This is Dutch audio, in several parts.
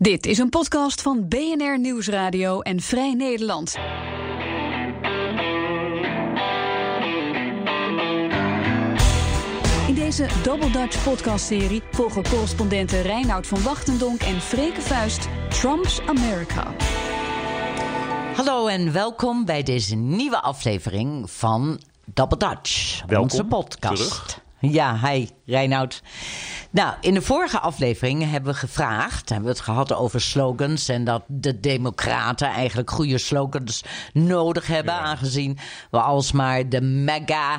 Dit is een podcast van BNR Nieuwsradio en Vrij Nederland. In deze Double Dutch podcastserie volgen correspondenten Reinoud van Wachtendonk en Freke Vuist Trump's America. Hallo en welkom bij deze nieuwe aflevering van Double Dutch, Welkom onze podcast. terug. Ja, hi Reinoud. Nou, in de vorige aflevering hebben we gevraagd, hebben we het gehad over slogans en dat de Democraten eigenlijk goede slogans nodig hebben, aangezien we alsmaar de mega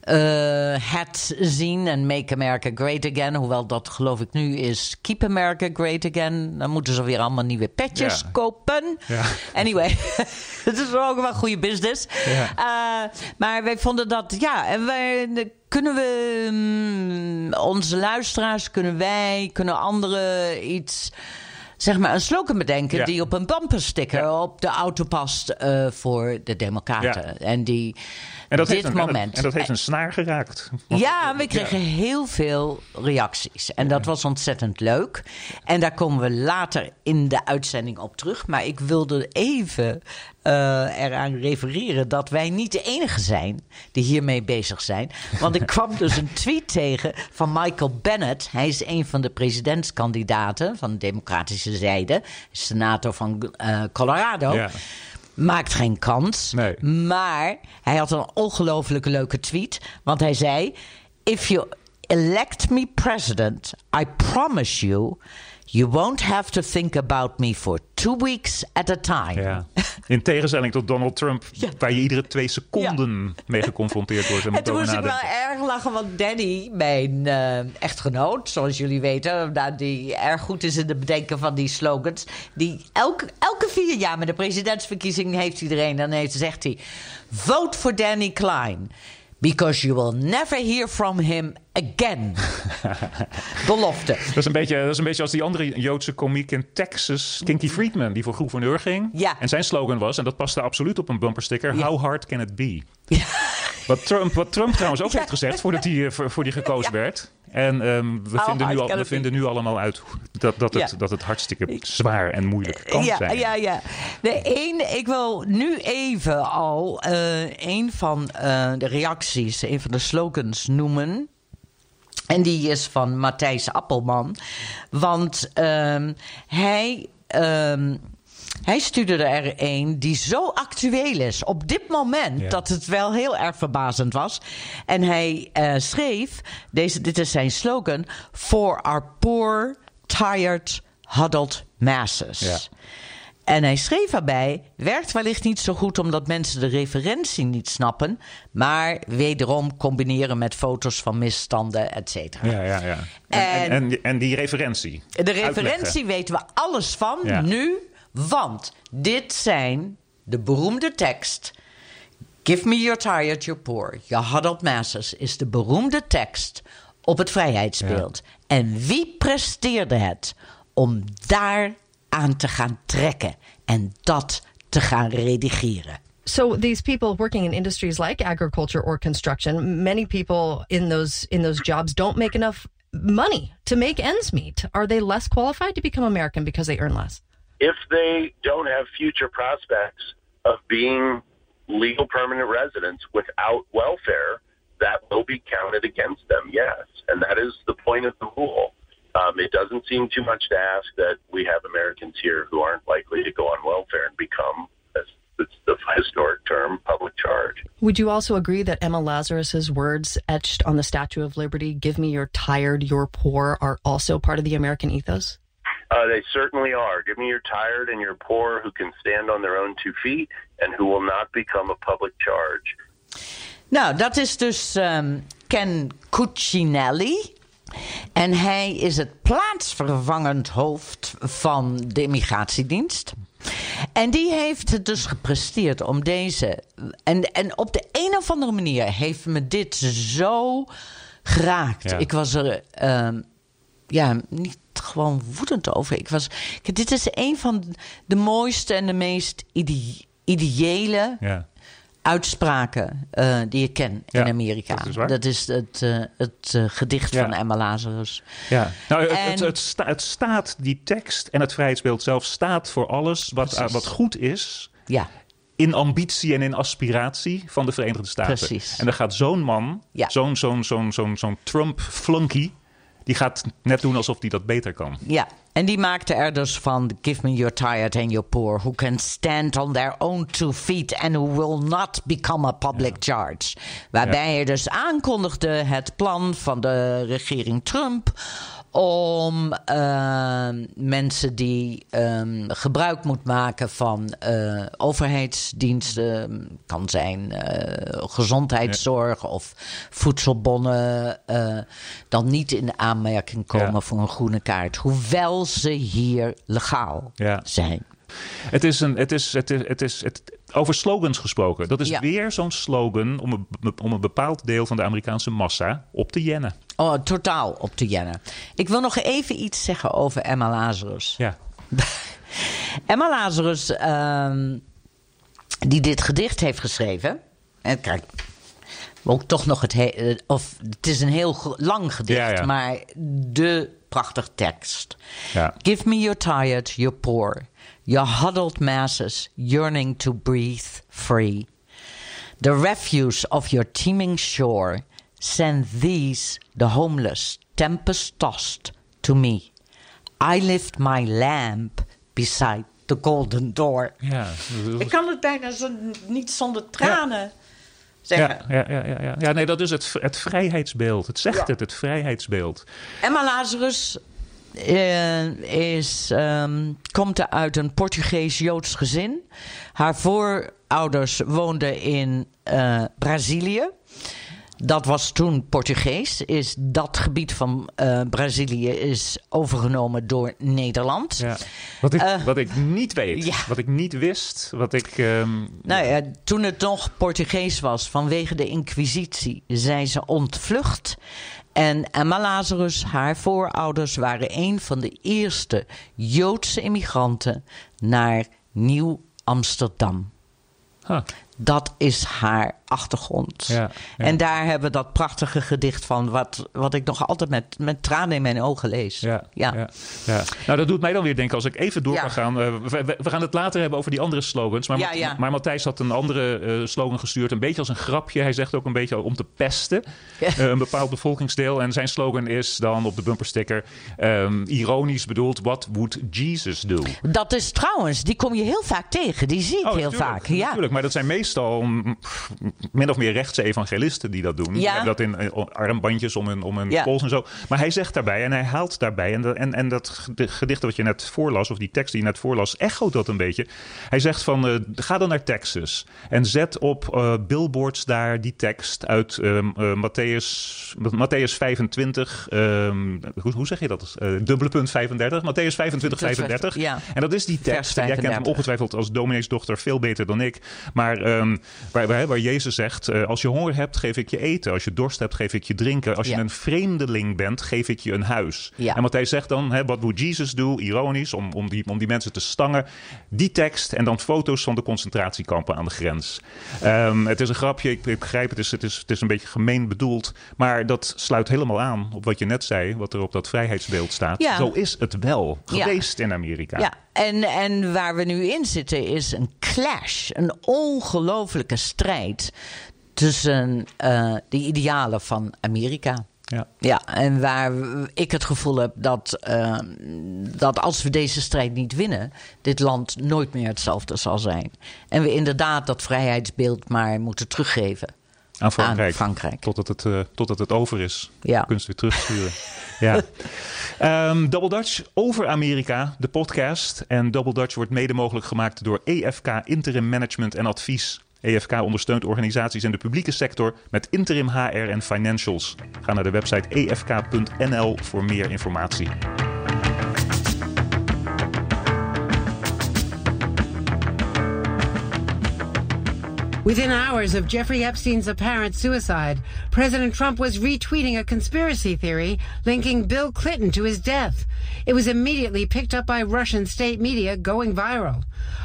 eh, hat zien en Make America Great Again. Hoewel dat geloof ik nu is Keep America Great Again. Dan moeten ze weer allemaal nieuwe petjes Ja. kopen. Ja. Anyway, het is ook wel goede business. Ja. Eh, maar wij vonden dat, ja, en wij, de- kunnen we mm, onze luisteraars, kunnen wij, kunnen anderen iets, zeg maar, een slogan bedenken Ja. die op een bumpersticker Ja. op de auto past eh, voor de Democraten. Ja. En die En dat, dit heeft een, en dat- moment. En dat heeft een snaar geraakt. Ja, we kregen heel veel reacties. En dat was ontzettend leuk. En daar komen we later in de uitzending op terug. Maar ik wilde even eh, eraan refereren dat wij niet de enige zijn die hiermee bezig zijn. Want ik kwam dus een tweet tegen van Michael Bennett. Hij is een van de presidentskandidaten van de Democratische zijde. Senator van eh, Colorado. Ja. Maakt geen kans. Nee. Maar hij had een ongelooflijke leuke tweet. Want hij zei: If you elect me president, I promise you, you won't have to think about me for two weeks at a time. Ja. In tegenstelling tot Donald Trump, Ja. waar je iedere twee seconden mee geconfronteerd wordt. En, En toen moest ik wel erg lachen, want Danny, mijn eh, echtgenoot, zoals jullie weten, nou, die erg goed is in het bedenken van die slogans, die elke, elke vier jaar met de presidentsverkiezing heeft iedereen, dan heeft, zegt hij: Vote for Danny Klein. Because you will never hear from him again. Belofte. Dat is, een beetje, dat is een beetje als die andere Joodse komiek in Texas, Kinky Friedman, die voor gouverneur ging. Ja. En zijn slogan was, en dat paste absoluut op een bumpersticker: Ja. How hard can it be? Wat, Trump, wat Trump trouwens ook Ja. heeft gezegd voordat hij, eh, voor, voor die gekozen Ja. werd. En ehm, we, vinden nu, al, we vinden nu allemaal uit dat, dat, het, Ja. dat het hartstikke zwaar en moeilijk kan ja, zijn. Ja, ja. De één, ik wil nu even al eh, een van eh, de reacties, een van de slogans noemen. En die is van Matthijs Appelman. Want ehm, hij. ehm, hij stuurde er een die zo actueel is op dit moment Ja. dat het wel heel erg verbazend was. En hij eh, schreef: deze, dit is zijn slogan: For our poor, tired, huddled masses. Ja. En hij schreef erbij: werkt wellicht niet zo goed omdat mensen de referentie niet snappen, maar wederom combineren met foto's van misstanden, et cetera. Ja, ja, ja. En, en, en, en die referentie. De uitleggen. referentie weten we alles van Ja. nu, want dit zijn de beroemde tekst. Give me your tired, your poor, your huddled masses is de beroemde tekst op het vrijheidsbeeld. En wie presteerde het om daar aan te gaan trekken en dat te gaan redigeren? So these people working in industries like agriculture or construction, many people in those in those jobs don't make enough money to make ends meet. Are they less qualified to become American because they earn less? If they don't have future prospects of being legal permanent residents without welfare, that will be counted against them, yes. And that is the point of the rule. Um, it doesn't seem too much to ask that we have Americans here who aren't likely to go on welfare and become, as it's the historic term, public charge. Would you also agree that Emma Lazarus's words etched on the Statue of Liberty, "Give me your tired, your poor," are also part of the American ethos? Uh, they certainly are. Give me your tired and your poor who can stand on their own two feet and who will not become a public charge. Nou, dat is dus ehm, Ken Cuccinelli. En hij is het plaatsvervangend hoofd van de immigratiedienst. En die heeft het dus gepresteerd om deze. En, en op de een of andere manier heeft me dit zo geraakt. Ja. Ik was er. ehm, ja, niet gewoon woedend over. Ik was, dit is een van de mooiste en de meest ide- ideële Ja. uitspraken eh, die ik ken Ja, in Amerika. dat is waar. Dat is het, eh, het eh, gedicht Ja. van Emma Lazarus. Ja, nou, het, En- het, het, sta- het staat, die tekst en het vrijheidsbeeld zelf staat voor alles wat, wat goed is Ja, in ambitie en in aspiratie van de Verenigde Staten. Precies. En dan gaat zo'n man, Ja. zo'n zo'n zo'n zo'n zo'n Trump-flunky, die gaat net doen alsof hij dat beter kan. ja. En die maakte er dus van: Give me your tired and your poor, who can stand on their own two feet and who will not become a public charge. Waarbij hij dus aankondigde het plan van de regering Trump om ehm, mensen die ehm, gebruik moet maken van eh, overheidsdiensten, kan zijn eh, gezondheidszorg of voedselbonnen, eh, dan niet in aanmerking komen Ja. voor een groene kaart, hoewel ze hier legaal Ja. zijn. Het is een, het is, het is, het is, het, over slogans gesproken. Dat is weer zo'n slogan om een, om een bepaald deel van de Amerikaanse massa op te jennen. Oh, totaal op te jennen. Ik wil nog even iets zeggen over Emma Lazarus. Ja, Emma Lazarus, ehm, die dit gedicht heeft geschreven. En kijk, ook toch nog het. he- eh, of het is een heel lang gedicht, Ja, ja. maar de prachtig tekst. ja. Give me your tired, your poor, your huddled masses yearning to breathe free. The refuse of your teeming shore, send these, the homeless, tempest tossed, to me. I lift my lamp beside the golden door. ja. Ik kan het bijna zo, niet zonder tranen zeggen. Ja, ja, ja, ja, ja. ja, nee, dat is het, het vrijheidsbeeld. Het zegt Ja. het, het vrijheidsbeeld. Emma Lazarus eh, is, ehm, komt uit een Portugees-Joods gezin. Haar voorouders woonden in eh, Brazilië. Dat was toen Portugees. Is dat gebied van eh, Brazilië is overgenomen door Nederland. Ja. Wat, ik, Eh, wat ik niet weet, ja. wat ik niet wist, wat ik... ehm, Nou ja, toen het nog Portugees was vanwege de Inquisitie, zijn ze ontvlucht. En Emma Lazarus, haar voorouders, waren een van de eerste Joodse immigranten naar Nieuw-Amsterdam. huh. Dat is haar achtergrond. Ja, ja. En daar hebben we dat prachtige gedicht van, wat, wat ik nog altijd met, met tranen in mijn ogen lees. Ja, ja. Ja, Nou, dat doet mij dan weer denken, als ik even door kan gaan. eh, we, gaan het later hebben over die andere slogans. Maar, maar Matthijs had een andere eh, slogan gestuurd, een beetje als een grapje. Hij zegt ook een beetje om te pesten, eh, een bepaald bevolkingsdeel. En zijn slogan is dan op de bumpersticker, ehm, ironisch bedoeld, what would Jesus do? Dat is trouwens, die kom je heel vaak tegen. Die zie ik heel natuurlijk, vaak. Ja. Natuurlijk, maar dat zijn meestal mm, min of meer rechtse evangelisten die dat doen. Ja. dat in eh, armbandjes om hun, om hun Ja. pols en zo. Maar hij zegt daarbij en hij haalt daarbij. En, dat- en, en dat ged- gedicht wat je net voorlas, of die tekst die je net voorlas, echoot dat een beetje. Hij zegt van, eh, ga dan naar Texas en zet op eh, billboards daar die tekst uit ehm eh, Matthäus, Matthäus 25. ehm, hoe, hoe zeg je dat? Dubbele punt 35. Matthäus 25, 35. Ja. En dat is die tekst. Jij kent hem 35. ongetwijfeld als domineesdochter veel beter dan ik. Maar ehm, waar, waar, waar Jezus zegt: eh, Als je honger hebt, geef ik je eten. Als je dorst hebt, geef ik je drinken. Als je Ja. een vreemdeling bent, geef ik je een huis. Ja. En wat hij zegt dan: hè, Wat would Jesus do? Ironisch, om, om, die, om die mensen te stangen. Die tekst en dan foto's van de concentratiekampen aan de grens. Ehm, het is een grapje, ik, ik begrijp het, is, het, is, het is een beetje gemeen bedoeld. Maar dat sluit helemaal aan op wat je net zei, wat er op dat vrijheidsbeeld staat. Ja. Zo is het wel geweest in Amerika. Ja, en, en waar we nu in zitten is een clash, een ongelofelijke strijd tussen eh, de idealen van Amerika. Ja. Ja, en waar ik het gevoel heb dat, eh, dat als we deze strijd niet winnen, dit land nooit meer hetzelfde zal zijn. En we inderdaad dat vrijheidsbeeld maar moeten teruggeven. Aan Frankrijk. Aan Frankrijk. Totdat het, eh, totdat het over is. Ja. Het weer terugsturen. ja. Ehm, Double Dutch over Amerika, de podcast. En Double Dutch wordt mede mogelijk gemaakt door EFK Interim Management en Advies. EFK ondersteunt organisaties in de publieke sector met interim HR en financials. Ga naar de website efk.nl voor meer informatie. Within hours of Jeffrey Epstein's apparent suicide, President Trump was retweeting a conspiracy theory linking Bill Clinton to his death. It was immediately picked up by Russian state media, going viral.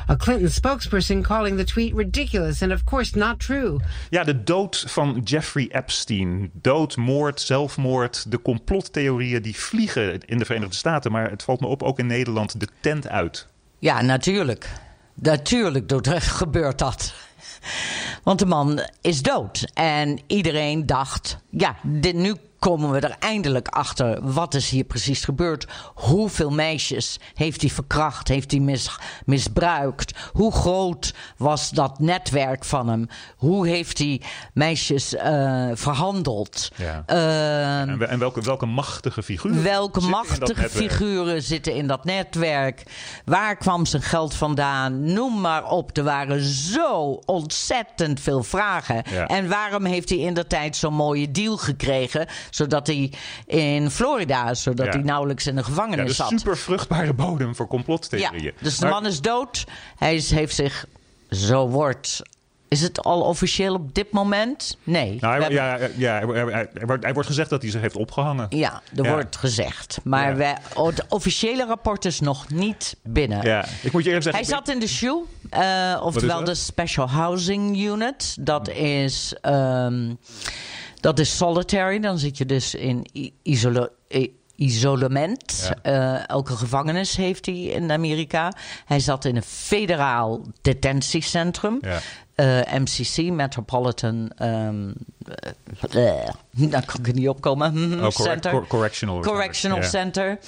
A Clinton spokesperson calling the tweet ridiculous and, of course, not true. Ja, de dood van Jeffrey Epstein. Dood, moord, zelfmoord. De complottheorieën die vliegen in de Verenigde Staten. Maar het valt me op, ook in Nederland, de tent uit. Ja, natuurlijk. Natuurlijk doet, gebeurt dat. Want de man is dood. En iedereen dacht, ja, dit, nu komen we er eindelijk achter. Wat is hier precies gebeurd? Hoeveel meisjes heeft hij verkracht? Heeft hij mis, misbruikt? Hoe groot was dat netwerk van hem? Hoe heeft hij meisjes uh, verhandeld? Ja. Uh, en, welke, welke machtige figuren? Welke machtige figuren zitten in dat netwerk? Waar kwam zijn geld vandaan? Noem maar op. Er waren zo ontzettend veel vragen. Ja. En waarom heeft hij in de tijd zo'n mooie deal gekregen? Zodat hij in Florida, zodat ja. hij nauwelijks in de gevangenis ja, zat. Een super vruchtbare bodem voor complottheorieën. Ja, dus de man is dood. Hij is, heeft zich, zo wordt is het al officieel op dit moment? Nee. Nou, hij, ja, ja hij, wordt gezegd dat hij zich heeft opgehangen. Ja, er wordt gezegd. Maar wij, het officiële rapport is nog niet binnen. Ja, ik moet je eerlijk zeggen. Hij zat in de SHU, uh, oftewel de Special Housing Unit. Dat is. Um, dat is solitary. Dan zit je dus in isolo isolement. Ja. Uh, elke gevangenis heeft hij in Amerika. Hij zat in een federaal detentiecentrum. Ja. Uh, MCC, Metropolitan. Um, uh, daar kan ik er niet op komen. Oh, Center. Cor correctional. Correctional Center.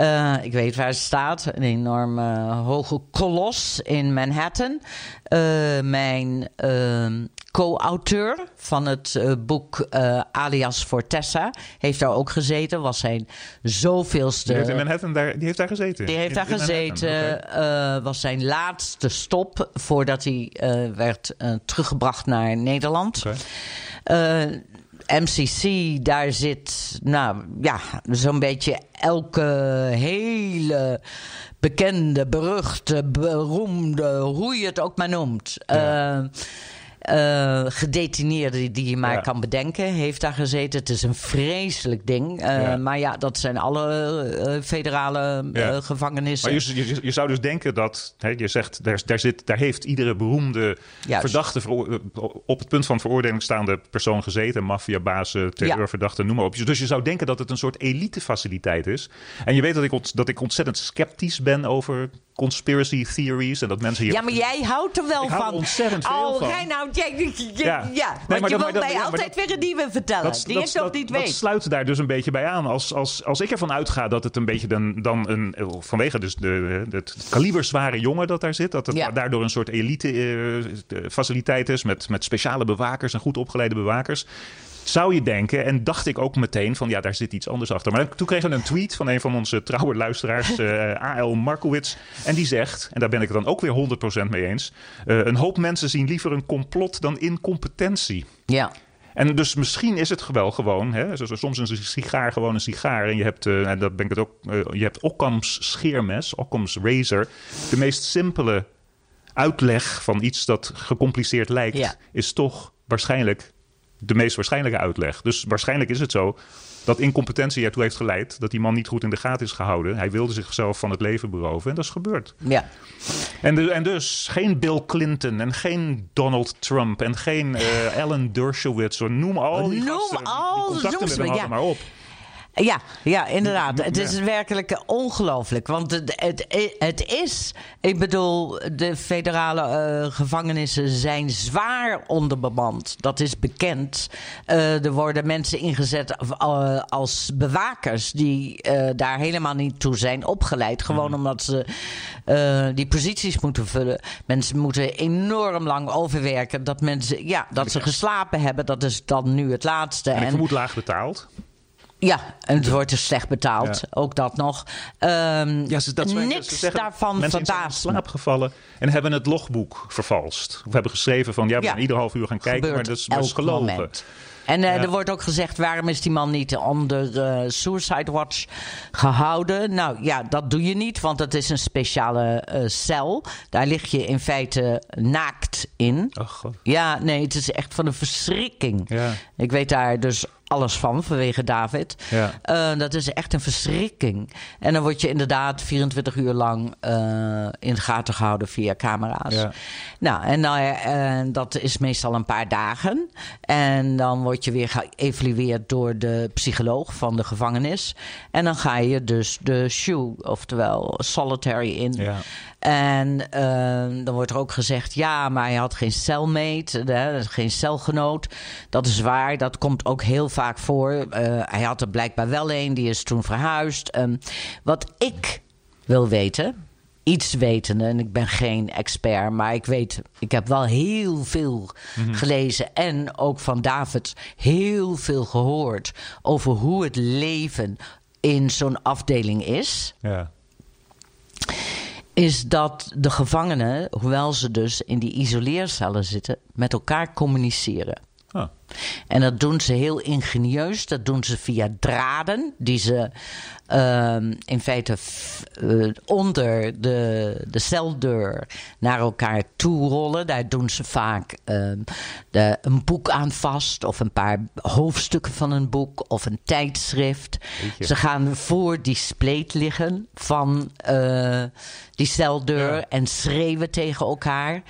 Uh, ik weet waar ze staat. Een enorme hoge kolos in Manhattan. Uh, mijn uh, co-auteur van het boek Alias Fortessa heeft daar ook gezeten. Was zijn zoveelste... Die heeft in Manhattan daar, die heeft daar gezeten? Die heeft in, daar in gezeten. Okay. was zijn laatste stop voordat hij werd teruggebracht naar Nederland. Okay. MCC, daar zit, nou ja, zo'n beetje elke hele bekende, beruchte, beroemde, hoe je het ook maar noemt. Ja. Uh, uh, gedetineerde die je maar ja. kan bedenken, heeft daar gezeten. Het is een vreselijk ding. Uh, ja. Maar ja, dat zijn alle uh, federale ja. gevangenissen. Maar je, je, je, zou dus denken dat, hè, je zegt, daar, daar, zit, daar heeft iedere beroemde Juist. verdachte, op het punt van veroordeling staande persoon gezeten. Maffiabaas, terreurverdachte, noem maar op. Dus je zou denken dat het een soort elitefaciliteit is. En je weet dat ik, dat ik ontzettend sceptisch ben over conspiracy theories en dat mensen hier... Ja, maar jij houdt er wel ik van. Hou ontzettend veel oh, van. Reinoud, jij, ja, ja. Nee, want je wilt mij altijd weer een nieuwe vertellen. Dat, die dat, ik nog niet weet. Dat sluit daar dus een beetje bij aan. Als, als, als ik ervan uitga dat het een beetje dan, dan een... vanwege dus de, het kaliberzware jongen dat daar zit... dat het ja. daardoor een soort elite uh, faciliteit is... Met, met speciale bewakers en goed opgeleide bewakers zou je denken. En dacht ik ook meteen van ja, daar zit iets anders achter. Maar toen kregen we een tweet van een van onze trouwe luisteraars, uh, A.L. Markowitz. En die zegt, en daar ben ik het dan ook weer 100% mee eens. Uh, een hoop mensen zien liever een complot dan incompetentie. Ja. En dus misschien is het wel gewoon, hè, soms is een sigaar gewoon een sigaar. En je hebt, uh, dat ben ik het ook, uh, je hebt Occam's scheermes, Occam's razor. De meest simpele uitleg van iets dat gecompliceerd lijkt, ja. is toch waarschijnlijk de meest waarschijnlijke uitleg. Dus waarschijnlijk is het zo dat incompetentie ertoe heeft geleid dat die man niet goed in de gaten is gehouden. Hij wilde zichzelf van het leven beroven en dat is gebeurd. Ja. En, de, en dus geen Bill Clinton en geen Donald Trump en geen uh, Alan Dershowitz. Noem al die noem gasten, al die contacten met hem ja. maar op. Ja, ja, inderdaad. Het is werkelijk ongelooflijk. Want het, het, het, is, ik bedoel, de federale uh, gevangenissen zijn zwaar onderbemand. Dat is bekend. Uh, er worden mensen ingezet uh, als bewakers die daar helemaal niet toe zijn opgeleid. Gewoon mm. omdat ze die posities moeten vullen. Mensen moeten enorm lang overwerken. Dat mensen, ja, dat ze geslapen hebben, dat is dan nu het laatste. En ik vermoed laag betaald. Ja, en het wordt dus slecht betaald. Ja. Ook dat nog. Um, ja, ze, dat niks ze zeggen, daarvan mensen zijn slaap gevallen en hebben het logboek vervalst. Of hebben geschreven van ja, we ja. gaan ieder half uur gaan kijken, Gebeurt maar dat is, dat is gelogen. Moment. En eh, Ja. er wordt ook gezegd, waarom is die man niet onder eh, Suicide Watch gehouden? Nou ja, dat doe je niet, want het is een speciale eh, cel. Daar lig je in feite naakt in. Oh, god. Ja, nee, het is echt van een verschrikking. Ja. Ik weet daar dus alles van vanwege David. Ja. Eh, dat is echt een verschrikking. En dan word je inderdaad 24 uur lang eh, in de gaten gehouden via camera's. Ja. Nou, en nou, eh, dat is meestal een paar dagen. En dan word je weer geëvalueerd door de psycholoog van de gevangenis. En dan ga je dus de shoe, oftewel solitary in. Ja. En eh, dan wordt er ook gezegd: ja, maar hij had geen cellmate, hè, geen celgenoot. Dat is waar, dat komt ook heel vaak voor. Eh, hij had er blijkbaar wel een, die is toen verhuisd. Ehm, wat ik wil weten, iets wetende, en ik ben geen expert, maar ik weet, ik heb wel heel veel gelezen en ook van David heel veel gehoord over hoe het leven in zo'n afdeling is Ja. Is dat de gevangenen, hoewel ze dus in die isoleercellen zitten, met elkaar communiceren. Ah. En dat doen ze heel ingenieus. Dat doen ze via draden die ze ehm, in feite eh, onder de, de celdeur naar elkaar toe rollen. Daar doen ze vaak ehm, de, een boek aan vast, of een paar hoofdstukken van een boek, of een tijdschrift. Ze gaan voor die spleet liggen van eh, die celdeur Ja. en schreeuwen tegen elkaar.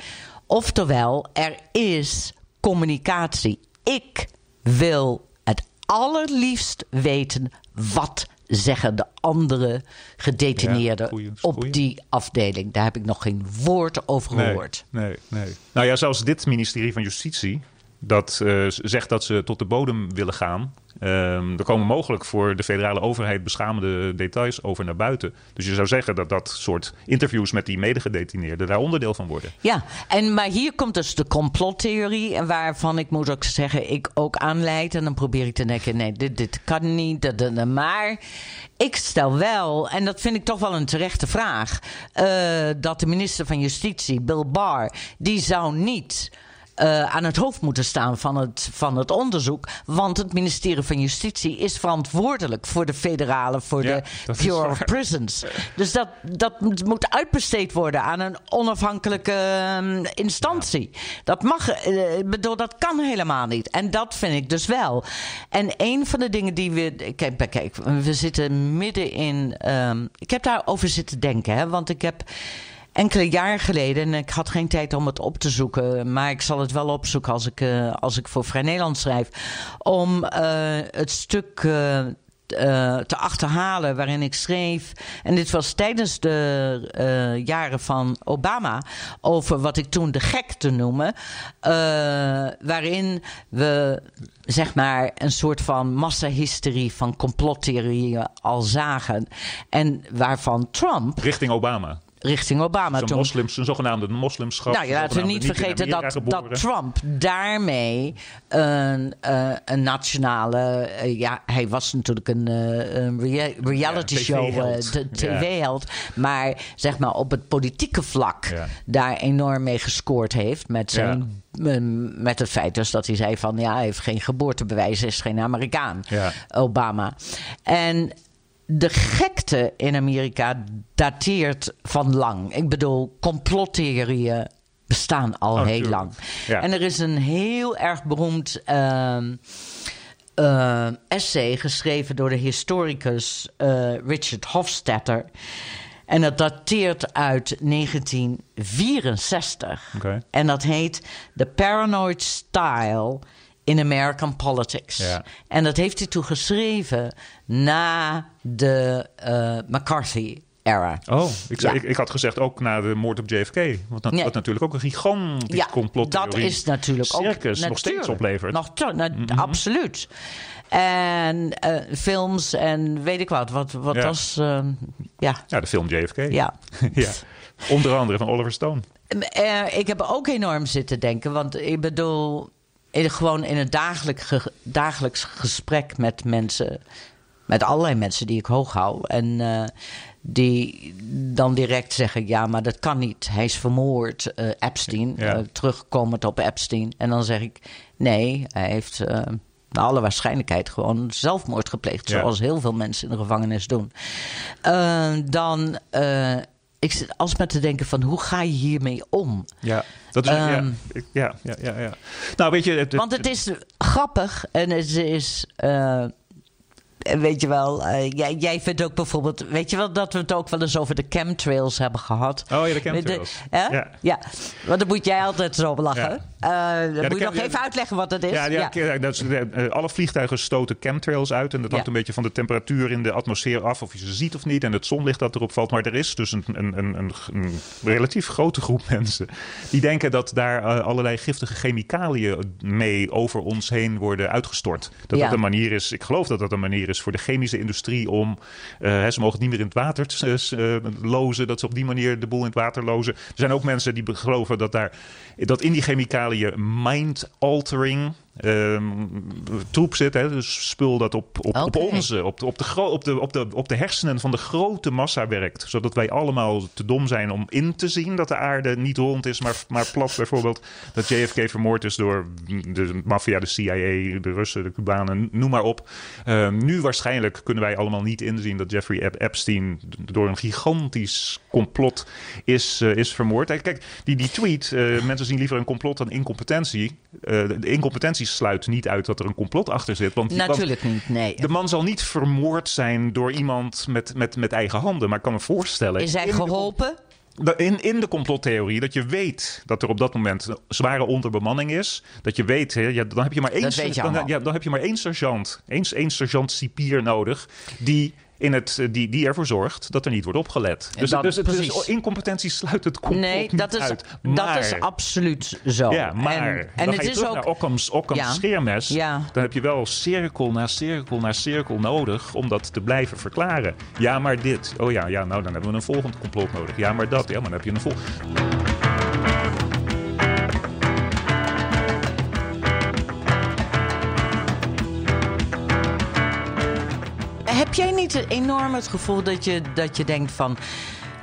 Oftewel, er is communicatie. Ik wil het allerliefst weten wat zeggen de andere gedetineerden Ja, goeie, op die afdeling. Daar heb ik nog geen woord over Nee, gehoord. nee, nee. Nou ja, zelfs dit ministerie van Justitie... dat eh, zegt dat ze tot de bodem willen gaan. Ehm, er komen mogelijk voor de federale overheid beschamende details over naar buiten. Dus je zou zeggen dat dat soort interviews met die medegedetineerden... daar onderdeel van worden. Ja, en, maar hier komt dus de complottheorie, waarvan ik moet ook zeggen, ik ook aanleid. En dan probeer ik te denken, nee, dit, dit kan niet. dat- dat. maar ik stel wel, en dat vind ik toch wel een terechte vraag, eh, dat de minister van Justitie, Bill Barr, die zou niet. Eh, aan het hoofd moeten staan van het, van het onderzoek. Want het ministerie van Justitie is verantwoordelijk voor de federale, voor Ja, de Bureau of. Prisons. Dus dat, dat moet- uitbesteed worden aan een onafhankelijke ehm, instantie. Dat mag, eh, bedoel, dat kan helemaal niet. En dat vind ik dus wel. En een van de dingen die we. Kijk, kijk we zitten midden in. ehm, ik heb daarover zitten denken, hè, want ik heb. Enkele jaar geleden, en ik had geen tijd om het op te zoeken, maar ik zal het wel opzoeken als ik, eh, als ik voor Vrij Nederland schrijf. Om eh, het stuk eh, te achterhalen waarin ik schreef. En dit was tijdens de jaren van Obama. Over wat ik toen de gek te noemen. waarin we zeg maar een soort van massahysterie van complottheorieën al zagen. En waarvan Trump Richting Obama. Richting Obama Zo'n toen. moslims, een zogenaamde moslimschap. Nou, je laten we niet vergeten dat, geboren. dat Trump daarmee een, eh, een nationale. eh, ja, hij was natuurlijk een, eh, een rea- reality Ja, show, TV-held. de Ja. tv-held. Maar zeg maar op het politieke vlak Ja. daar enorm mee gescoord heeft. Met, zijn, eh, met het feit dus dat hij zei van ja, hij heeft geen geboortebewijs, is geen Amerikaan. Ja. Obama. En de gekte in Amerika dateert van lang. Ik bedoel, complottheorieën bestaan al Oh, heel lang. Ja. En er is een heel erg beroemd ehm, eh, essay geschreven door de historicus eh, Richard Hofstadter. En dat dateert uit 1964. Oké. En dat heet The Paranoid Style in American Politics. Ja. En dat heeft hij toen geschreven na de eh, McCarthy-era. Oh, ik, Ja. ik, ik had gezegd ook na de moord op JFK. Wat, na- Nee. wat natuurlijk ook een gigantisch Ja, complottheorie. dat is natuurlijk ook circus nog steeds oplevert. Nog te- na- Absoluut. En eh, films en weet ik wat. Wat, wat Ja. was... eh, ja, Ja, de film JFK. ja. ja. Onder andere van Oliver Stone. Eh, ik heb ook enorm zitten denken. Want ik bedoel, in, gewoon in het dagelijk ge- dagelijks gesprek met mensen. Met allerlei mensen die ik hoog hou. En eh, die dan direct zeggen: ja, maar dat kan niet. Hij is vermoord, eh, Epstein. Ja. eh, terugkomend op Epstein. En dan zeg ik: nee, hij heeft. naar alle waarschijnlijkheid gewoon zelfmoord gepleegd. Ja. Zoals heel veel mensen in de gevangenis doen. Eh, dan. Ik zit alsmaar te denken van hoe ga je hiermee om? Ja, dat is. ja, Ehm. ja, ja, ja, ja. Nou, weet je. Het, Want het is grappig en het is. eh, weet je wel, eh, jij, jij vindt ook bijvoorbeeld. Weet je wel dat we het ook wel eens over de chemtrails hebben gehad? Oh ja, de chemtrails. hè? Ja. ja. Want dan moet jij altijd zo lachen. Ja. Eh, de moet je nog even uitleggen wat het is. Ja, ja, ja, dat is, eh, alle vliegtuigen stoten chemtrails uit. En dat hangt Ja. een beetje van de temperatuur in de atmosfeer af. Of je ze ziet of niet. En het zonlicht dat erop valt. Maar er is dus een, een, een, een, relatief grote groep mensen. Die denken dat daar eh, allerlei giftige chemicaliën mee over ons heen worden uitgestort. Dat Ja. dat een manier is. Ik geloof dat dat een manier is voor de chemische industrie om. eh, ze mogen het niet meer in het water eh, eh, lozen. Dat ze op die manier de boel in het water lozen. Er zijn ook mensen die geloven dat daar. Dat in die chemicaliën value mind altering troep zit. Hè? Dus spul dat op, op, op onze, op de, op, de, op, de, op, de, op de hersenen van de grote massa werkt. Zodat wij allemaal te dom zijn om in te zien dat de aarde niet rond is, maar, maar plat. Bijvoorbeeld dat JFK vermoord is door de maffia, de CIA, de Russen, de Cubanen, noem maar op. Ehm, nu waarschijnlijk kunnen wij allemaal niet inzien dat Jeffrey Ep- Epstein door een gigantisch complot is, eh, is vermoord. Kijk, die, die tweet, eh, mensen zien liever een complot dan incompetentie. Eh, de incompetentie sluit niet uit dat er een complot achter zit. Want, want Natuurlijk niet, nee. de man zal niet vermoord zijn door iemand met, met, met eigen handen. Maar ik kan me voorstellen... Is hij geholpen? in, in de complottheorie, dat je weet dat er op dat moment een zware onderbemanning is. Dat je weet, hè, ja, dan heb je maar één, dan, ja, dan heb je maar één sergeant, één, één sergeant cipier nodig. Die, in het, eh, die, die ervoor zorgt dat er niet wordt opgelet. Dus, dat- dus, dus, incompetentie sluit het complot Nee, niet dat is, uit. dat is absoluut zo. ja, maar En, dan en ga het je is terug ook. naar Occam's, Occam's Ja. scheermes. Ja. Dan heb je wel cirkel na cirkel na cirkel nodig om dat te blijven verklaren. Ja, maar dit. Oh ja, ja, nou dan hebben we een volgend complot nodig. Ja, maar dat. Ja, maar dan heb je een volgend. Jij niet enorm het gevoel dat je, dat je denkt van.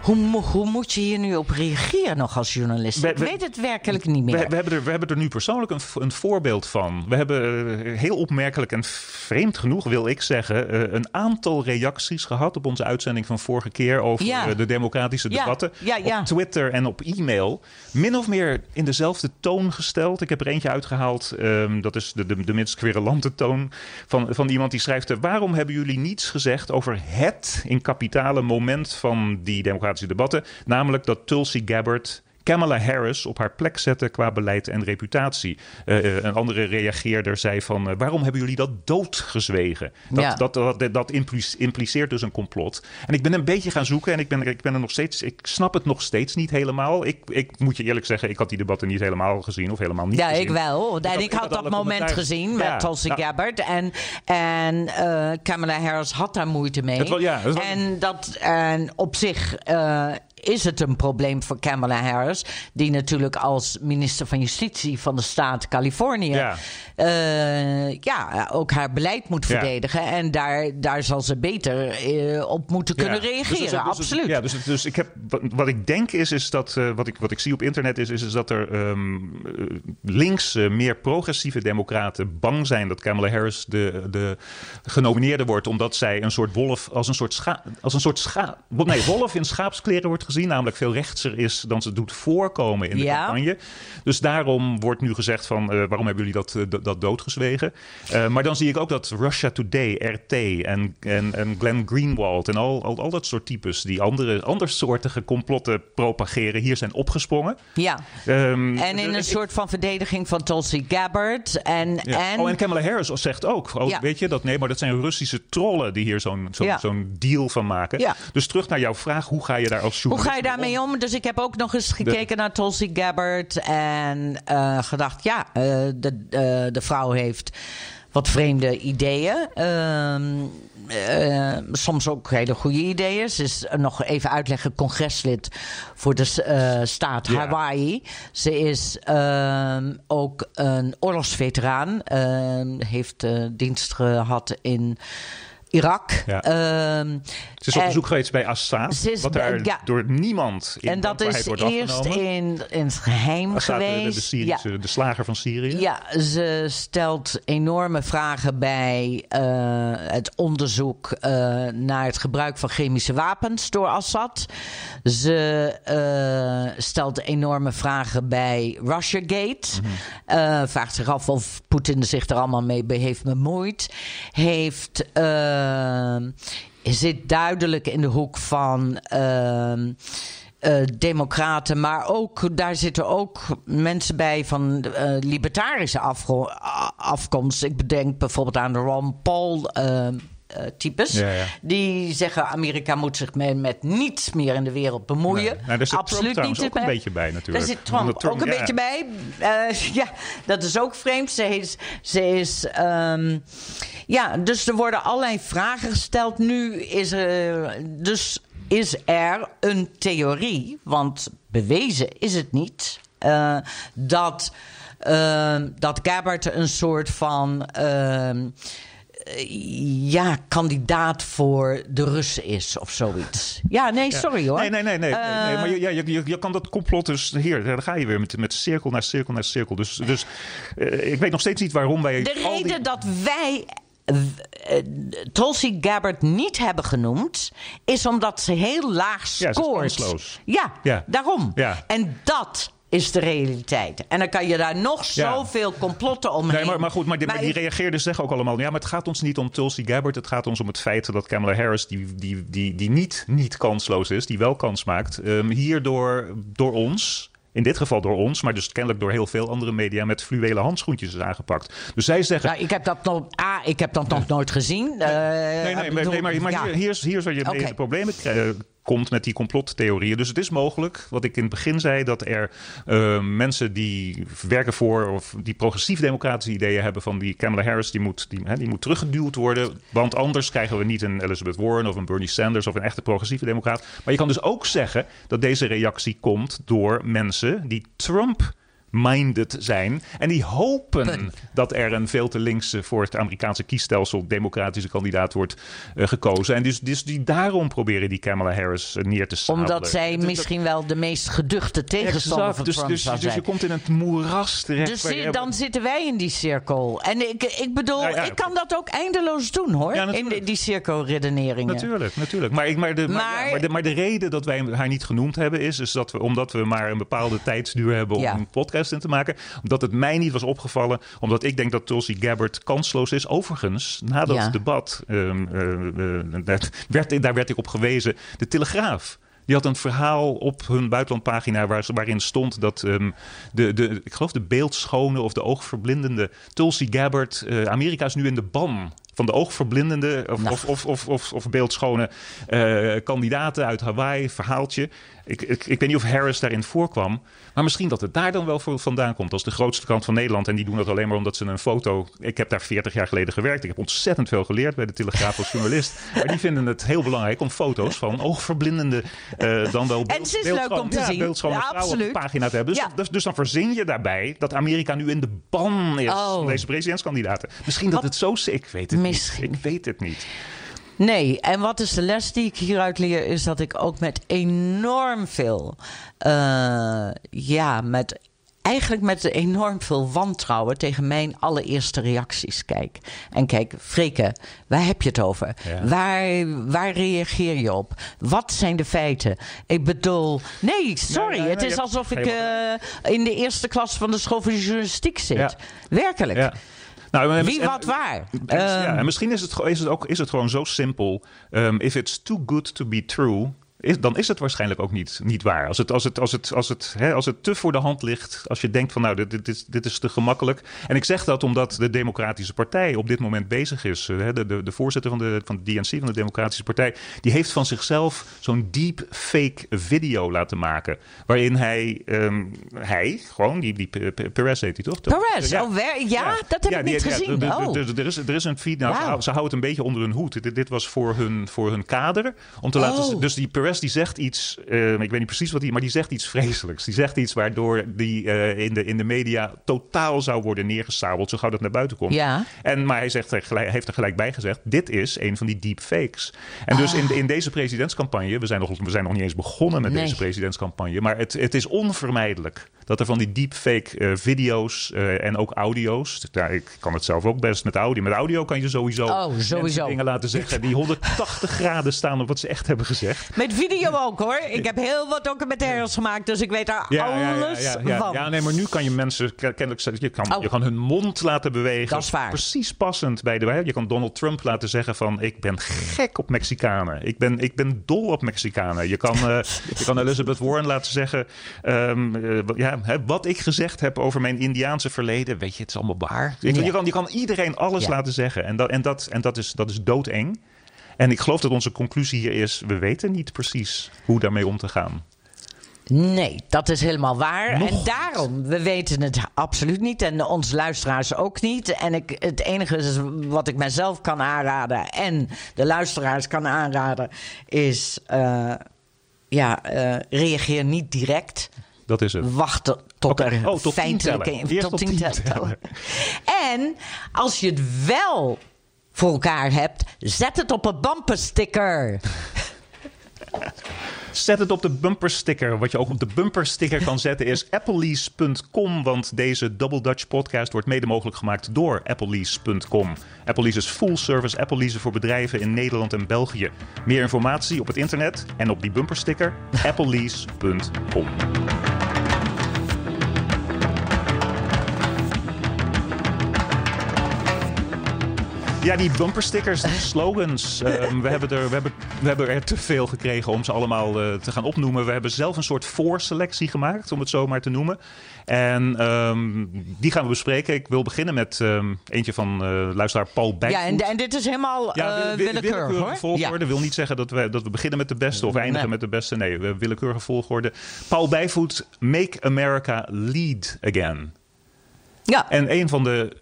Hoe, mo- hoe moet je hier nu op reageren nog als journalist? We- ik we- weet het werkelijk niet meer. We, we, hebben er, we hebben er nu persoonlijk een, een voorbeeld van. We hebben eh, heel opmerkelijk en vreemd genoeg, wil ik zeggen, eh, een aantal reacties gehad op onze uitzending van vorige keer over Ja. eh, de democratische debatten. ja, ja. Op Twitter en op e-mail. Min of meer in dezelfde toon gesteld. Ik heb er eentje uitgehaald. ehm, dat is de, de, de minst querulante toon van, van iemand die schrijft: Waarom hebben jullie niets gezegd over het in kapitale moment van die democratische debatten? Namelijk dat Tulsi Gabbard. Kamala Harris op haar plek zette qua beleid en reputatie. Eh, eh, een andere reageerder zei van... eh, waarom hebben jullie dat doodgezwegen? Dat, Ja. dat, dat, dat impli- impliceert dus een complot. En ik ben een beetje gaan zoeken en ik ben, ik ben er nog steeds... Ik snap het nog steeds niet helemaal. Ik, ik moet je eerlijk zeggen, ik had die debatten niet helemaal gezien of helemaal niet Ja, gezien. ik wel. En ik had had dat moment gezien met Tulsi nou- Gabbard. En, en Kamala Harris had daar moeite mee. Het was- ja, het was- en, dat, en op zich is het een probleem voor Kamala Harris... die natuurlijk als minister van Justitie van de staat Californië... Ja. eh, ja, ook haar beleid moet Ja. verdedigen. En daar, daar zal ze beter eh, op moeten kunnen Ja, dus- reageren. dus- dus- absoluut. Ja, dus, dus ik heb, wat, wat ik denk is, is dat eh, wat, ik, wat ik zie op internet is, is, is dat er eh, links meer progressieve democraten bang zijn dat Kamala Harris de, de genomineerde wordt, omdat zij een soort wolf als een soort scha, als een soort scha, nee, wolf in schaapskleren wordt gezien, namelijk veel rechtser is dan ze doet voorkomen in de Ja. campagne. Dus daarom wordt nu gezegd van, eh, waarom hebben jullie dat, eh, dat, doodgezwegen? Eh, maar dan zie ik ook dat Russia Today, RT en, en, en Glenn Greenwald en al, al, al dat soort types die andere, andersoortige complotten propageren, hier zijn opgesprongen. Ja. Ehm, En in een ik- soort van verdediging van Tulsi Gabbard. En, ja. en oh, en Kamala Harris zegt ook, oh, Ja. weet je dat? Nee, maar dat zijn Russische trollen die hier zo'n zo'n deal van maken. Ja. Dus terug naar jouw vraag, hoe ga je daar als Hoe ga je daarmee om? Dus ik heb ook nog eens gekeken naar Tulsi Gabbard en eh, gedacht, ja, eh, de, eh, de vrouw heeft wat vreemde ideeën. Ehm, eh, soms ook hele goede ideeën. Ze is nog even uitleggen congreslid voor de staat. Hawaii. Ze is ehm, ook een oorlogsveteraan. Ehm, heeft dienst gehad in Irak. Ja. Ehm, Ze is op bezoek geweest bij Assad. Ze is wat daar ja. door niemand in En dat is wordt eerst afgenomen. in, in het geheim Assad, de, de, geweest. de, Syrische, de slager van Syrië. Ja, ze stelt enorme vragen bij eh, het onderzoek eh, naar het gebruik van chemische wapens door Assad. Ze eh, stelt enorme vragen bij Russiagate. Eh, vraagt zich af of Poetin zich er allemaal mee heeft bemoeid. Heeft. Zit duidelijk in de hoek van. ehm, eh, democraten, maar ook daar zitten ook mensen bij van eh, libertarische afkomst. Ik bedenk bijvoorbeeld aan de Ron Paul. eh, eh, types. Ja, ja. Die zeggen Amerika moet zich met, met niets meer in de wereld bemoeien. Nee. Nou, daar zit Absoluut Trump niet ook een beetje bij natuurlijk. Daar zit Trump, ook een ja. beetje bij. Eh, ja, dat is ook vreemd. Ze is, ze is ehm, ja, dus er worden allerlei vragen gesteld. Nu is er dus is er een theorie, want bewezen is het niet, eh, dat ehm, dat Gabbard een soort van ehm, eh, ja, kandidaat voor de Russen is of zoiets. Ja, nee, sorry hoor. Nee, nee, nee. nee, nee, Eh, nee, maar je, ja, je, je, je kan dat complot dus... Hier, daar ga je weer met, met cirkel naar cirkel naar cirkel. Dus, dus eh, ik weet nog steeds niet waarom wij... De al die- reden dat wij eh, eh, Tulsi Gabbard niet hebben genoemd, is omdat ze heel laag scoort. Ja, Ja. daarom. Ja. En dat is de realiteit. En dan kan je daar nog Ja. zoveel complotten omheen. Nee, maar, maar goed, maar die, maar die reageerden zeggen ook allemaal... ja, maar het gaat ons niet om Tulsi Gabbard. Het gaat ons om het feit dat Kamala Harris... die, die, die, die niet, niet kansloos is, die wel kans maakt... ehm, hierdoor door ons... In dit geval door ons, maar dus kennelijk door heel veel andere media met fluwelen handschoentjes is aangepakt. Dus zij zeggen. Nou, ik heb dat nog, A, ik heb dat nog nooit gezien. Eh, nee, bedoel, nee, maar, maar ja. hier, hier, is, hier is waar je in de problemen eh, komt met die complottheorieën. Dus het is mogelijk, wat ik in het begin zei, dat er eh, mensen die werken voor of die progressief-democratische ideeën hebben van die Kamala Harris, die moet, die, hè, die moet teruggeduwd worden. Want anders krijgen we niet een Elizabeth Warren of een Bernie Sanders of een echte progressieve democraat. Maar je kan dus ook zeggen dat deze reactie komt door mensen die Trump minded zijn. En die hopen dat er een veel te linkse voor het Amerikaanse kiesstelsel democratische kandidaat wordt eh, gekozen. En dus, dus die daarom proberen die Kamala Harris eh, neer te zadelen. Omdat zij misschien wel de meest geduchte tegenstander Exact. van Dus, Trump dus, zou dus je komt in het moeras terecht. Dus zi- dan zitten wij in die cirkel. En ik, ik bedoel, Nou ja, ik kan dat ook eindeloos doen hoor. Ja, in de, die cirkelredeneringen. Natuurlijk, natuurlijk. Maar, ik, maar, de, maar, Maar- ja, maar, de, maar de reden dat wij haar niet genoemd hebben is, is dat we, omdat we maar een bepaalde tijdsduur hebben om Ja. een podcast te maken. Omdat het mij niet was opgevallen. Omdat ik denk dat Tulsi Gabbard kansloos is. Overigens, na dat Ja. debat, eh, daar, werd, daar werd ik op gewezen. De Telegraaf. Die had een verhaal op hun buitenlandpagina waar, waarin stond dat ehm, de, de, ik geloof de beeldschone of de oogverblindende Tulsi Gabbard, eh, Amerika is nu in de ban van de oogverblindende of, Nou. of, of, of, of, beeldschone kandidaten uit Hawaii, verhaaltje. Ik, ik, ik weet niet of Harris daarin voorkwam, maar misschien dat het daar dan wel voor vandaan komt als de grootste krant van Nederland. En die doen dat alleen maar omdat ze een foto. Ik heb daar 40 jaar geleden gewerkt. Ik heb ontzettend veel geleerd bij de Telegraaf als journalist. Maar die vinden het heel belangrijk om foto's van oogverblindende eh, dan wel En het is leuk om te ja, zien. vrouwen op de pagina te hebben. Dus, Ja. dus, dus dan verzin je daarbij dat Amerika nu in de ban is Oh. van deze presidentskandidaten. Misschien dat het zo is. Ik weet het Misschien. niet. Ik weet het niet. Nee, en wat is de les die ik hieruit leer, is dat ik ook met enorm veel, eh, ja, met eigenlijk met enorm veel wantrouwen tegen mijn allereerste reacties kijk. En kijk, Freke, waar heb je het over? Ja. Waar, waar reageer je op? Wat zijn de feiten? Ik bedoel, nee, sorry, Nee, nee, het is alsof ik eh, in de eerste klas van de school van journalistiek zit. Ja. Werkelijk. Ja. Nou, Wie, en- wat, waar? en- ja, Ehm, en misschien is het, gewoon- is, het ook, is het gewoon zo simpel. Um, if it's too good to be true. Is, dan is het waarschijnlijk ook niet, niet waar. Als het, als, het, als, het, als, het, hè, als het te voor de hand ligt, als je denkt van nou, dit, dit, is, dit is te gemakkelijk. En ik zeg dat omdat de Democratische Partij op dit moment bezig is. eh, hè, De, de, de voorzitter van de, van de DNC, van de Democratische Partij, die heeft van zichzelf zo'n deep fake video laten maken. Waarin hij, ehm, hij gewoon, die, die Perez heet hij toch? Perez, Ja. oh, wer- ja, dat heb ik niet ja, gezien. Oh. er- er is, er is een feed. Nou, ze, houden het een beetje onder hun hoed. Dit, dit was voor hun, voor hun kader. Om te laten Oh. dus die Perez Rest die zegt iets, eh, ik weet niet precies wat hij, maar die zegt iets vreselijks. Die zegt iets waardoor die eh, in, de, in de media totaal zou worden neergesabeld, zo gauw dat naar buiten komt. Ja. En, maar hij, zegt, er gelijk- heeft er gelijk bij gezegd, dit is een van die deepfakes. En dus in, in deze presidentscampagne, we zijn, nog, we zijn nog niet eens begonnen met Nee. deze presidentscampagne, maar het, het is onvermijdelijk dat er van die deepfake eh, video's eh, en ook audio's, ja, ik kan het zelf ook best met audio, met audio kan je sowieso, Oh, sowieso. dingen laten zeggen die 180 graden staan op wat ze echt hebben gezegd. Met video ook hoor. Ik heb heel wat documentaires gemaakt, dus ik weet daar alles ja, ja, ja. van. Ja, nee, maar nu kan je mensen ke- kennelijk zeggen, je kan, Oh. je kan hun mond laten bewegen. Dat is waar. Precies passend bij de. Je kan Donald Trump laten zeggen van ik ben gek op Mexicanen. Ik ben, ik ben dol op Mexicanen. Je kan, eh, je kan Elizabeth Warren laten zeggen ehm, eh, ja, hè, wat ik gezegd heb over mijn Indiaanse verleden. Weet je, het is allemaal waar. Je, Ja. je, kan, je kan iedereen alles Ja. laten zeggen. En, dat, en, dat, en dat, is, dat is doodeng. En ik geloof dat onze conclusie hier is: we weten niet precies hoe daarmee om te gaan. Nee, dat is helemaal waar. Nog en daarom, we weten het absoluut niet. En onze luisteraars ook niet. En ik, het enige is wat ik mezelf kan aanraden en de luisteraars kan aanraden, is eh, ja, eh, reageer niet direct. Dat is het. Wacht tot- tot er Oh, tot feitelijke tot tien tellen. En als je het wel voor elkaar hebt, zet het op een bumpersticker. Zet het op de bumpersticker. Wat je ook op de bumpersticker kan zetten is applelease.com. Want deze Double Dutch podcast wordt mede mogelijk gemaakt door applelease.com. Applelease is full service Apple leasen voor bedrijven in Nederland en België. Meer informatie op het internet en op die bumpersticker applelease.com. Ja, die bumperstickers, die slogans. ehm, we, hebben er, we, hebben, we hebben er te veel gekregen om ze allemaal eh, te gaan opnoemen. We hebben zelf een soort voorselectie gemaakt, om het zo maar te noemen. En ehm, die gaan we bespreken. Ik wil beginnen met ehm, eentje van eh, luisteraar Paul Bijvoet. Ja, en, en dit is helemaal Ja, eh, wi- wi- willekeurig willekeurige volgorde Ja. wil niet zeggen dat we, dat we beginnen met de beste of eindigen Nee. met de beste. Nee, we- willekeurige volgorde. Paul Bijvoet, Make America Lead Again. Ja. En een van de,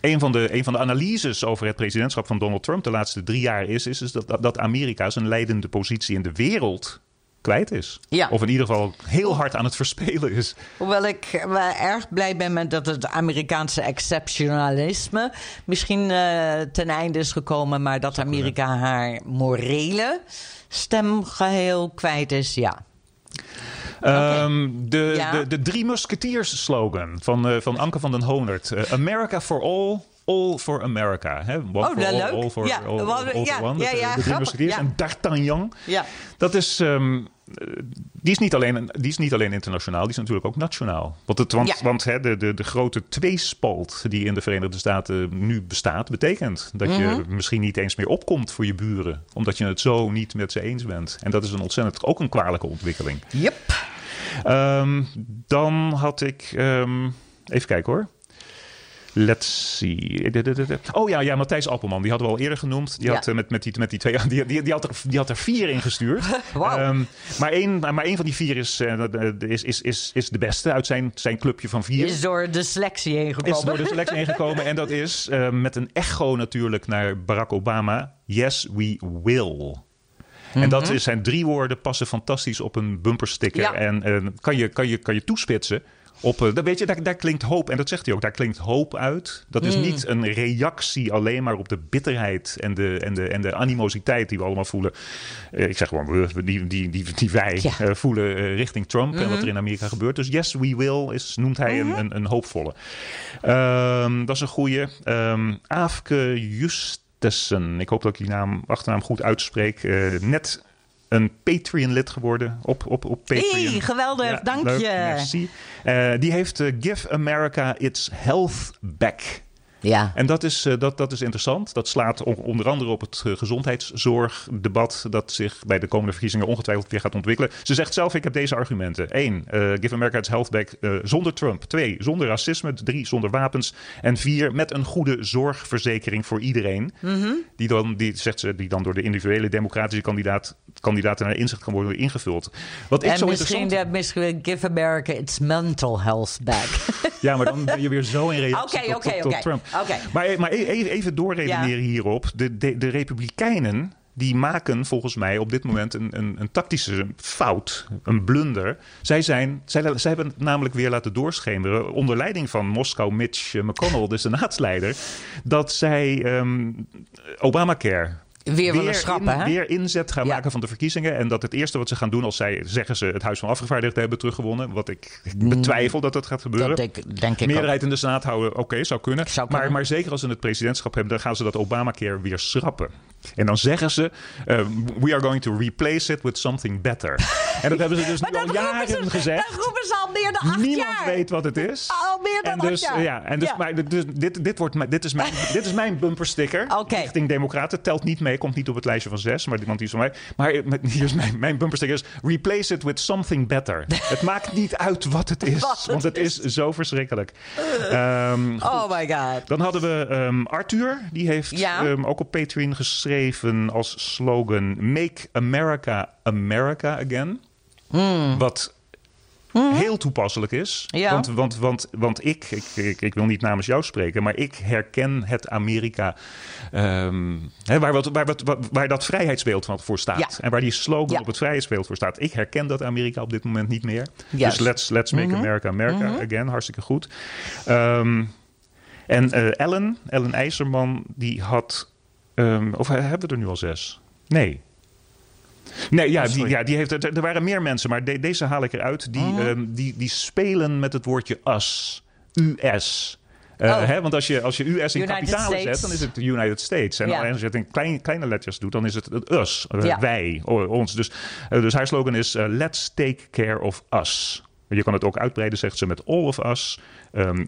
een van de, een van de analyses over het presidentschap van Donald Trump de laatste drie jaar is, is, is dat, dat Amerika zijn leidende positie in de wereld kwijt is. Ja. Of in ieder geval heel hard aan het verspelen is. Hoewel ik wel erg blij ben met dat het Amerikaanse exceptionalisme misschien eh, ten einde is gekomen, maar dat Amerika haar morele stem geheel kwijt is, ja. Ehm, de, Ja. de, de Drie Musketeers slogan van, eh, van Anke van den Honert. Eh, America for all, all for America. Hè? One Oh, for all, leuk. all for, Ja, all, wel, all for ja, one. ja, Dat, ja, de Drie Musketeers. En D'Artagnan. Ja. Dat is, ehm, eh, die, is niet alleen, een- die is niet alleen internationaal, die is natuurlijk ook nationaal. Want, het, want, Ja. want hè, de, de, de grote tweespalt die in de Verenigde Staten nu bestaat, betekent dat je Mhm. misschien niet eens meer opkomt voor je buren. Omdat je het zo niet met ze eens bent. En dat is een ontzettend ook een kwalijke ontwikkeling. Yep. Ehm, dan had ik. ehm, even kijken hoor. Let's see. Oh ja, ja, Matthijs Appelman. Die hadden we al eerder genoemd. Die Ja. had eh, met, met, die, met die twee. Die, die, die, had er, die had er vier ingestuurd. Wauw. Ehm, maar, één, maar één van die vier is, eh, is, is, is, is de beste uit zijn, zijn clubje van vier. Is door de selectie heen gekomen. Is door de selectie heen gekomen. En dat is eh, met een echo natuurlijk naar Barack Obama. Yes, we will. En dat is, zijn drie woorden, passen fantastisch op een bumpersticker. Ja. En eh, kan, je, kan, je, kan je toespitsen op... eh, weet je, daar, daar klinkt hoop. En dat zegt hij ook, daar klinkt hoop uit. Dat is niet een reactie alleen maar op de bitterheid... en de, en de, en de animositeit die we allemaal voelen. Eh, ik zeg gewoon, we, die, die, die, die wij Ja. voelen richting Trump... en wat er in Amerika gebeurt. Dus yes, we will, is, noemt hij een, een, een hoopvolle. Ehm, dat is een goeie. Ehm Aafke Justessen. Ik hoop dat ik die naam, achternaam goed uitspreek. Eh, net een Patreon-lid geworden op, op, op Patreon. Hey, geweldig, dank leuk, je. merci. Eh, die heeft eh, Give America Its Health Back. Ja. En dat is, eh, dat, dat is interessant. Dat slaat onder andere op het eh, gezondheidszorgdebat... dat zich bij de komende verkiezingen ongetwijfeld weer gaat ontwikkelen. Ze zegt zelf, ik heb deze argumenten. Eén, eh, give America its health back zonder Trump. Twee, zonder racisme. Drie, zonder wapens. En vier, met een goede zorgverzekering voor iedereen. die, dan, die, zegt ze, die dan door de individuele democratische kandidaat, kandidaten naar inzicht kan worden ingevuld. Wat ik En zo misschien, interessant... de, misschien Give America its mental health back. Ja, maar dan ben je weer zo in reactie Oké, tot. Trump. Maar, maar e- even, even doorredeneren hierop. De, de, de Republikeinen die maken volgens mij op dit moment een, een, een tactische fout, een blunder. Zij, zijn, zij, zij hebben het namelijk weer laten doorschemeren, onder leiding van Moskou Mitch McConnell, de senaatsleider, dat zij ehm, Obamacare Weer willen schrappen, in- hè? weer inzet gaan Ja. maken van de verkiezingen. En dat het eerste wat ze gaan doen als zij, zeggen ze, het Huis van Afgevaardigden hebben teruggewonnen. Wat ik betwijfel dat dat gaat gebeuren. Mm. Dat denk, denk ik Meerderheid in de Senaat houden, oké, zou kunnen. Zou Maar, kunnen. maar zeker als ze het presidentschap hebben, dan gaan ze dat Obamacare weer schrappen. En dan zeggen ze, eh, we are going to replace it with something better. en dat hebben ze dus nu al jaren ze- gezegd. Dat roepen ze al meer dan acht Niemand jaar. weet wat het is. Al meer dan en acht dus, jaar. Ja, en dus, Ja. Maar, dus dit, dit, wordt, dit, is mijn, dit is mijn bumpersticker. Richting Democraten. Telt niet mee, komt niet op het lijstje van zes. Maar, want die is van mij. Maar hier is mijn, mijn bumpersticker is... Replace it with something better. het maakt niet uit wat het is. Wat want het is. zo verschrikkelijk. Ehm, Oh my god. dan hadden we ehm, Arthur. Die heeft Ja. ehm, ook op Patreon geschreven als slogan... Make America America Again. Wat heel toepasselijk is. Hmm. Ja. Want, want, want, want ik, ik, ik, ik wil niet namens jou spreken... maar ik herken het Amerika... ehm, hè, waar, wat, waar, wat, waar dat vrijheidsbeeld van voor staat. Ja. En waar die slogan Ja. op het vrijheidsbeeld voor staat. Ik herken dat Amerika op dit moment niet meer. Dus let's, let's make Mhm. America America again. Hartstikke goed. Ehm, en eh, Ellen, Ellen IJzerman, die had... ehm, of hebben we er nu al zes? Nee. Nee, ja, die, ja die heeft, er, er waren meer mensen, maar de- deze haal ik eruit. Die, Mhm. ehm, die, die spelen met het woordje us. US. Eh, Oh. hè, want als je, als je US in United kapitalen States. zet, dan is het de United States. En Ja. als je het in klein, kleine letters doet, dan is het het us. eh, Ja. Wij, ons. Dus, eh, dus haar slogan is: Let's take care of us. Je kan het ook uitbreiden, zegt ze, met all of us. Ehm,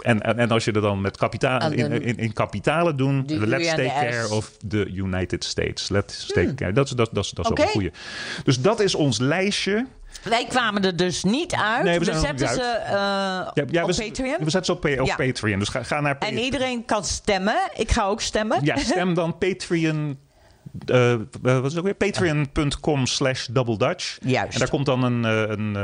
en, en, en als je er dan met kapitaal, En in, in, in kapitalen doen, De let's en take care of the United States. Let's take care. Dat, is- dat, dat, dat is Oké. ook een goeie. Dus dat is ons lijstje. Wij kwamen er dus niet uit. Nee, we nog zetten ze eh, Ja, ja, op we, Patreon. We zetten ze op, op Ja. Patreon. Dus ga, ga naar En Patreon. iedereen kan stemmen. Ik ga ook stemmen. Ja, stem dan Patreon. Eh, eh, wat is het ook weer? Patreon.com slash Double Dutch. Juist. En daar komt dan een, eh, een,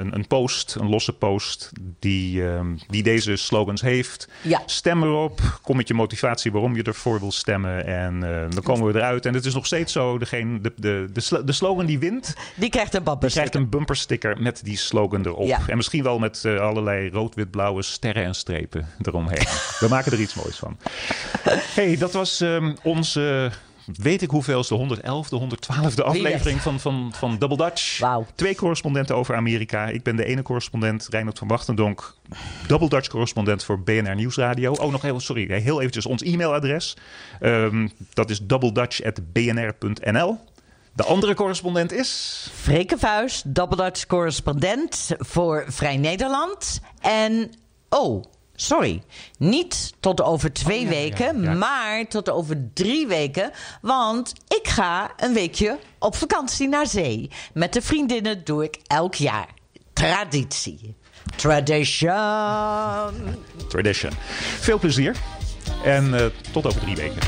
een, een, post, een losse post, die, ehm, die deze slogans heeft. Ja. Stem erop, kom met je motivatie waarom je ervoor wil stemmen. En dan komen we eruit. En het is nog steeds zo, degene, de, de, de, de slogan die wint, Die krijgt een die bumper krijgt een bumpersticker met die slogan erop. Ja. En misschien wel met allerlei rood-wit-blauwe sterren en strepen eromheen. we maken er iets moois van. hey, dat was ehm, onze, weet ik hoeveelste, 111, de 112e aflevering van, van, van Double Dutch. Wauw. Twee correspondenten over Amerika. Ik ben de ene correspondent, Reinhard van Wachtendonk. Double Dutch correspondent voor BNR Nieuwsradio. Oh, nog heel, sorry, heel eventjes ons e-mailadres. Ehm, dat is doubledutch.bnr.nl. De andere correspondent is... Freke Vuist, Double Dutch correspondent voor Vrij Nederland. En, oh, sorry. Niet tot over twee Oh, weken, ja, ja. maar tot over drie weken. Want ik ga een weekje op vakantie naar zee. Met de vriendinnen doe ik elk jaar. Traditie. Tradition. Tradition. Veel plezier en eh, tot over drie weken.